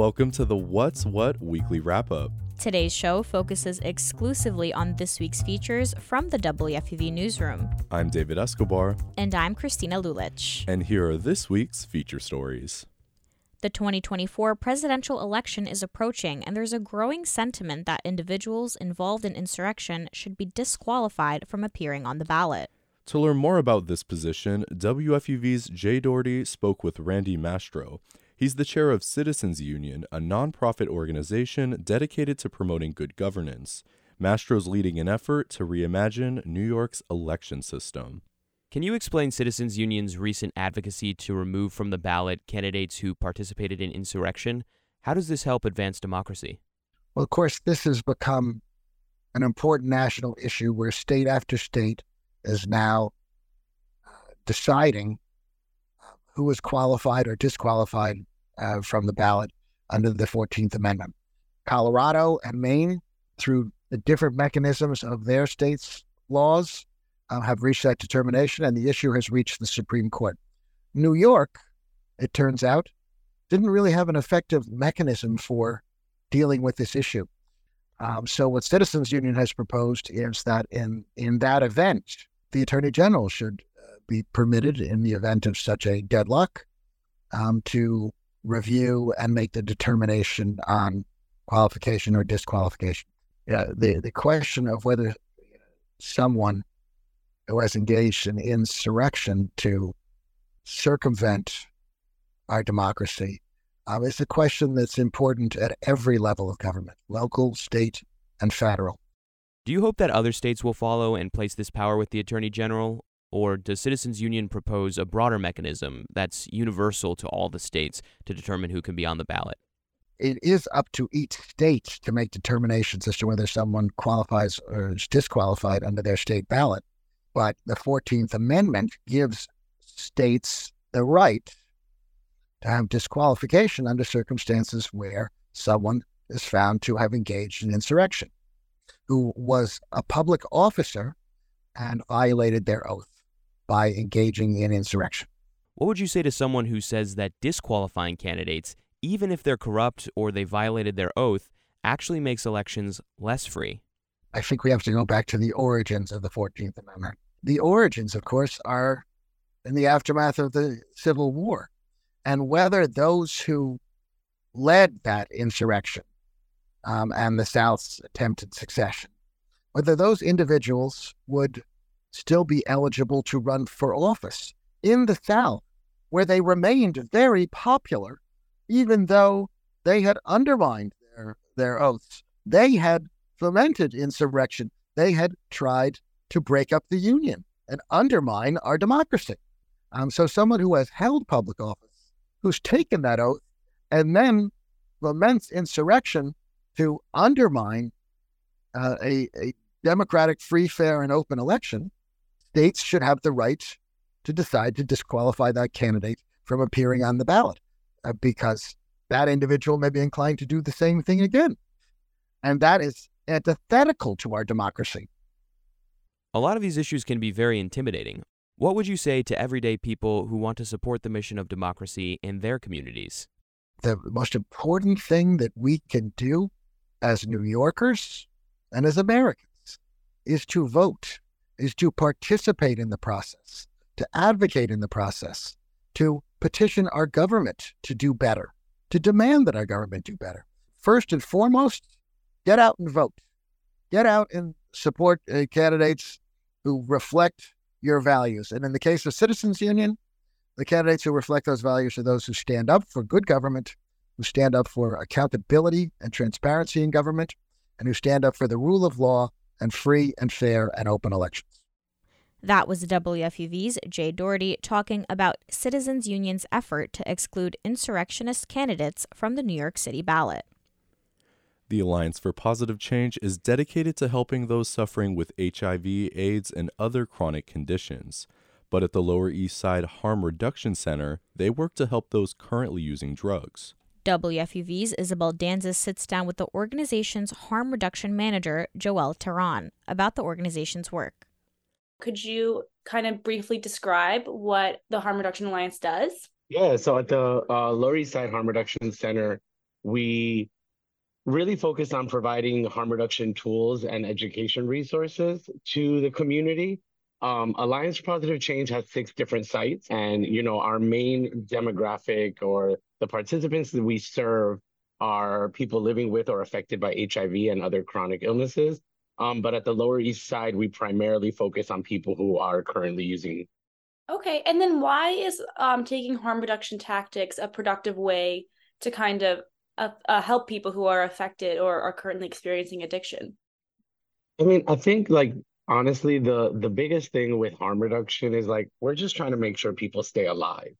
Welcome to the What's What weekly wrap up. Today's show focuses exclusively on this week's features from the WFUV newsroom. I'm David Escobar. And I'm Christina Lulich. And here are this week's feature stories. The 2024 presidential election is approaching, and there's a growing sentiment that individuals involved in insurrection should be disqualified from appearing on the ballot. To learn more about this position, WFUV's Jay Doherty spoke with Randy Mastro. He's the chair of Citizens Union, a nonprofit organization dedicated to promoting good governance. Mastro's leading an effort to reimagine New York's election system. Can you explain Citizens Union's recent advocacy to remove from the ballot candidates who participated in insurrection? How does this help advance democracy? Well, of course, this has become an important national issue where state after state is now uh, deciding who is qualified or disqualified uh, from the ballot under the 14th Amendment. Colorado and Maine, through the different mechanisms of their states' laws, uh, have reached that determination, and the issue has reached the Supreme Court. New York, it turns out, didn't really have an effective mechanism for dealing with this issue. Um, so, what Citizens Union has proposed is that in in that event, the Attorney General should be permitted, in the event of such a deadlock, um, to review and make the determination on qualification or disqualification. Yeah, the the question of whether someone who has engaged in insurrection to circumvent our democracy uh, is a question that's important at every level of government, local, state, and federal. Do you hope that other states will follow and place this power with the Attorney General? Or does Citizens Union propose a broader mechanism that's universal to all the states to determine who can be on the ballot? It is up to each state to make determinations as to whether someone qualifies or is disqualified under their state ballot. But the 14th Amendment gives states the right to have disqualification under circumstances where someone is found to have engaged in insurrection, who was a public officer and violated their oath by engaging in insurrection. What would you say to someone who says that disqualifying candidates, even if they're corrupt or they violated their oath, actually makes elections less free? I think we have to go back to the origins of the 14th Amendment. The origins, of course, are in the aftermath of the Civil War. And whether those who led that insurrection um, and the South's attempted secession, whether those individuals would still be eligible to run for office in the South, where they remained very popular, even though they had undermined their, their oaths. They had fomented insurrection. They had tried to break up the Union and undermine our democracy. Um, so, someone who has held public office, who's taken that oath, and then laments insurrection to undermine uh, a, a democratic, free, fair, and open election, states should have the right to decide to disqualify that candidate from appearing on the ballot uh, because that individual may be inclined to do the same thing again. And that is antithetical to our democracy. A lot of these issues can be very intimidating. What would you say to everyday people who want to support the mission of democracy in their communities? The most important thing that we can do as New Yorkers and as Americans is to vote, is to participate in the process, to advocate in the process, to petition our government to do better, to demand that our government do better. First and foremost, get out and vote. Get out and support uh, candidates who reflect your values. And in the case of Citizens Union, the candidates who reflect those values are those who stand up for good government, who stand up for accountability and transparency in government, and who stand up for the rule of law and free and fair and open elections. That was WFUV's Jay Doherty talking about Citizens Union's effort to exclude insurrectionist candidates from the New York City ballot. The Alliance for Positive Change is dedicated to helping those suffering with HIV, AIDS, and other chronic conditions. But at the Lower East Side Harm Reduction Center, they work to help those currently using drugs. WFUV's Isabel Danzis sits down with the organization's harm reduction manager, Joelle Tehran, about the organization's work. Could you kind of briefly describe what the Harm Reduction Alliance does? Yeah, so at the uh, Lower East Side Harm Reduction Center, we really focus on providing harm reduction tools and education resources to the community. Um, Alliance for Positive Change has six different sites, and you know our main demographic or the participants that we serve are people living with or affected by HIV and other chronic illnesses. Um, but at the Lower East Side, we primarily focus on people who are currently using. Okay, and then why is um, taking harm reduction tactics a productive way to kind of uh, uh, help people who are affected or are currently experiencing addiction? I mean, I think like honestly, the the biggest thing with harm reduction is like we're just trying to make sure people stay alive.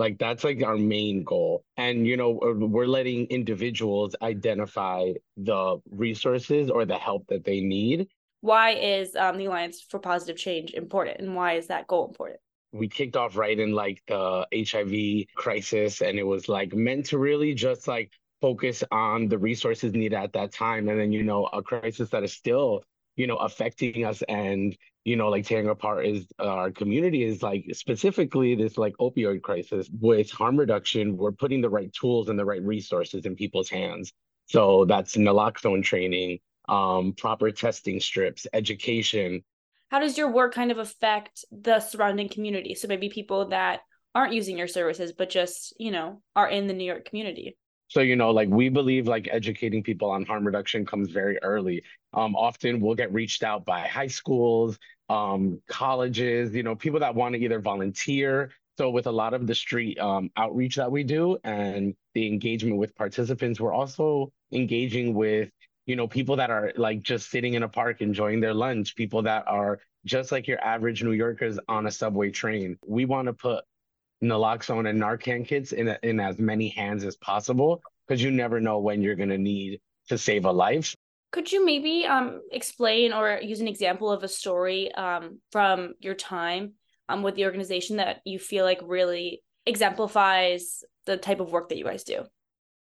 Like that's like our main goal. And you know, we're letting individuals identify the resources or the help that they need. Why is um, the Alliance for Positive Change important, and why is that goal important? we kicked off right in like the HIV crisis and it was like meant to really just like focus on the resources needed at that time and then you know a crisis that is still you know affecting us and you know like tearing apart is uh, our community is like specifically this like opioid crisis. With harm reduction we're putting the right tools and the right resources in people's hands. So that's naloxone training um, proper testing strips education. How does your work kind of affect the surrounding community? So maybe people that aren't using your services but just you know are in the new york community. So, you know, like we believe like educating people on harm reduction comes very early. Um, often we'll get reached out by high schools, um, colleges, you know, people that want to either volunteer. So with a lot of the street um, outreach that we do and the engagement with participants, we're also engaging with, you know, people that are like just sitting in a park enjoying their lunch, people that are just like your average New Yorkers on a subway train. We want to put naloxone and Narcan kits in, in as many hands as possible because you never know when you're going to need to save a life. Could you maybe um, explain or use an example of a story um, from your time um, with the organization that you feel like really exemplifies the type of work that you guys do?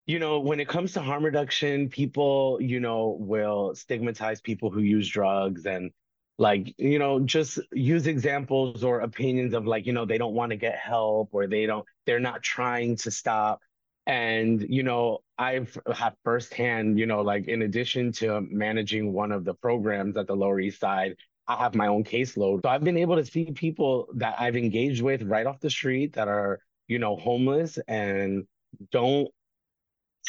You know, when it comes to harm reduction, people, you know, will stigmatize people who use drugs and like you know just use examples or opinions of like you know they don't want to get help or they don't they're not trying to stop and you know i've had firsthand you know like in addition to managing one of the programs at the lower east side i have my own caseload. So i've been able to see people that i've engaged with right off the street that are you know homeless and don't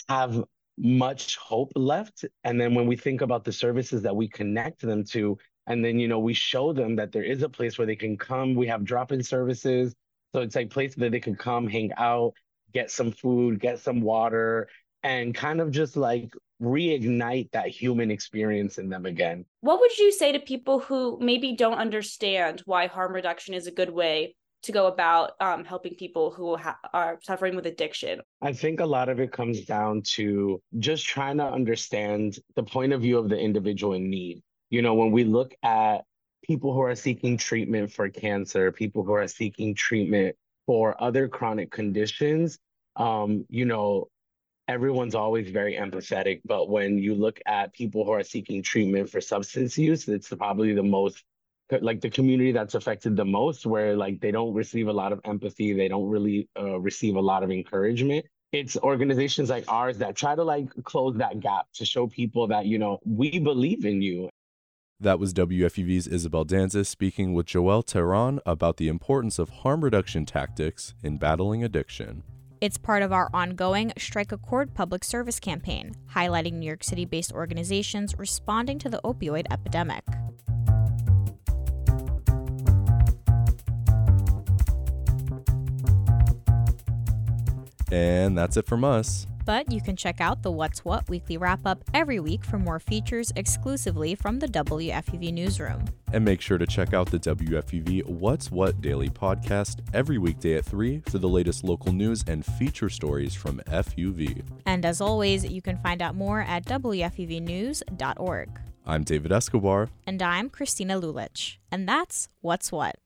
have much hope left. And then when we think about the services that we connect them to and then you know we show them that there is a place where they can come we have drop-in services. So it's like place that they can come hang out get some food get some water and kind of just like reignite that human experience in them again what would you say to people who maybe don't understand why harm reduction is a good way to go about um, helping people who ha- are suffering with addiction? I think a lot of it comes down to just trying to understand the point of view of the individual in need you know, when we look at people who are seeking treatment for cancer, people who are seeking treatment for other chronic conditions, um, you know, everyone's always very empathetic. But when you look at people who are seeking treatment for substance use, it's probably the most like the community that's affected the most where like they don't receive a lot of empathy they don't really uh, receive a lot of encouragement it's organizations like ours that try to like close that gap to show people that you know we believe in you that was WFUV's Isabel Danzis speaking with Joelle Tehran about the importance of harm reduction tactics in battling addiction. It's part of our ongoing Strike a Chord public service campaign, highlighting New York City based organizations responding to the opioid epidemic. And that's it from us. But you can check out the What's What weekly wrap up every week for more features exclusively from the WFUV newsroom. And make sure to check out the WFUV What's What daily podcast every weekday at 3 for the latest local news and feature stories from FUV. And as always, you can find out more at WFUVnews.org. I'm David Escobar. And I'm Christina Lulich. And that's What's What.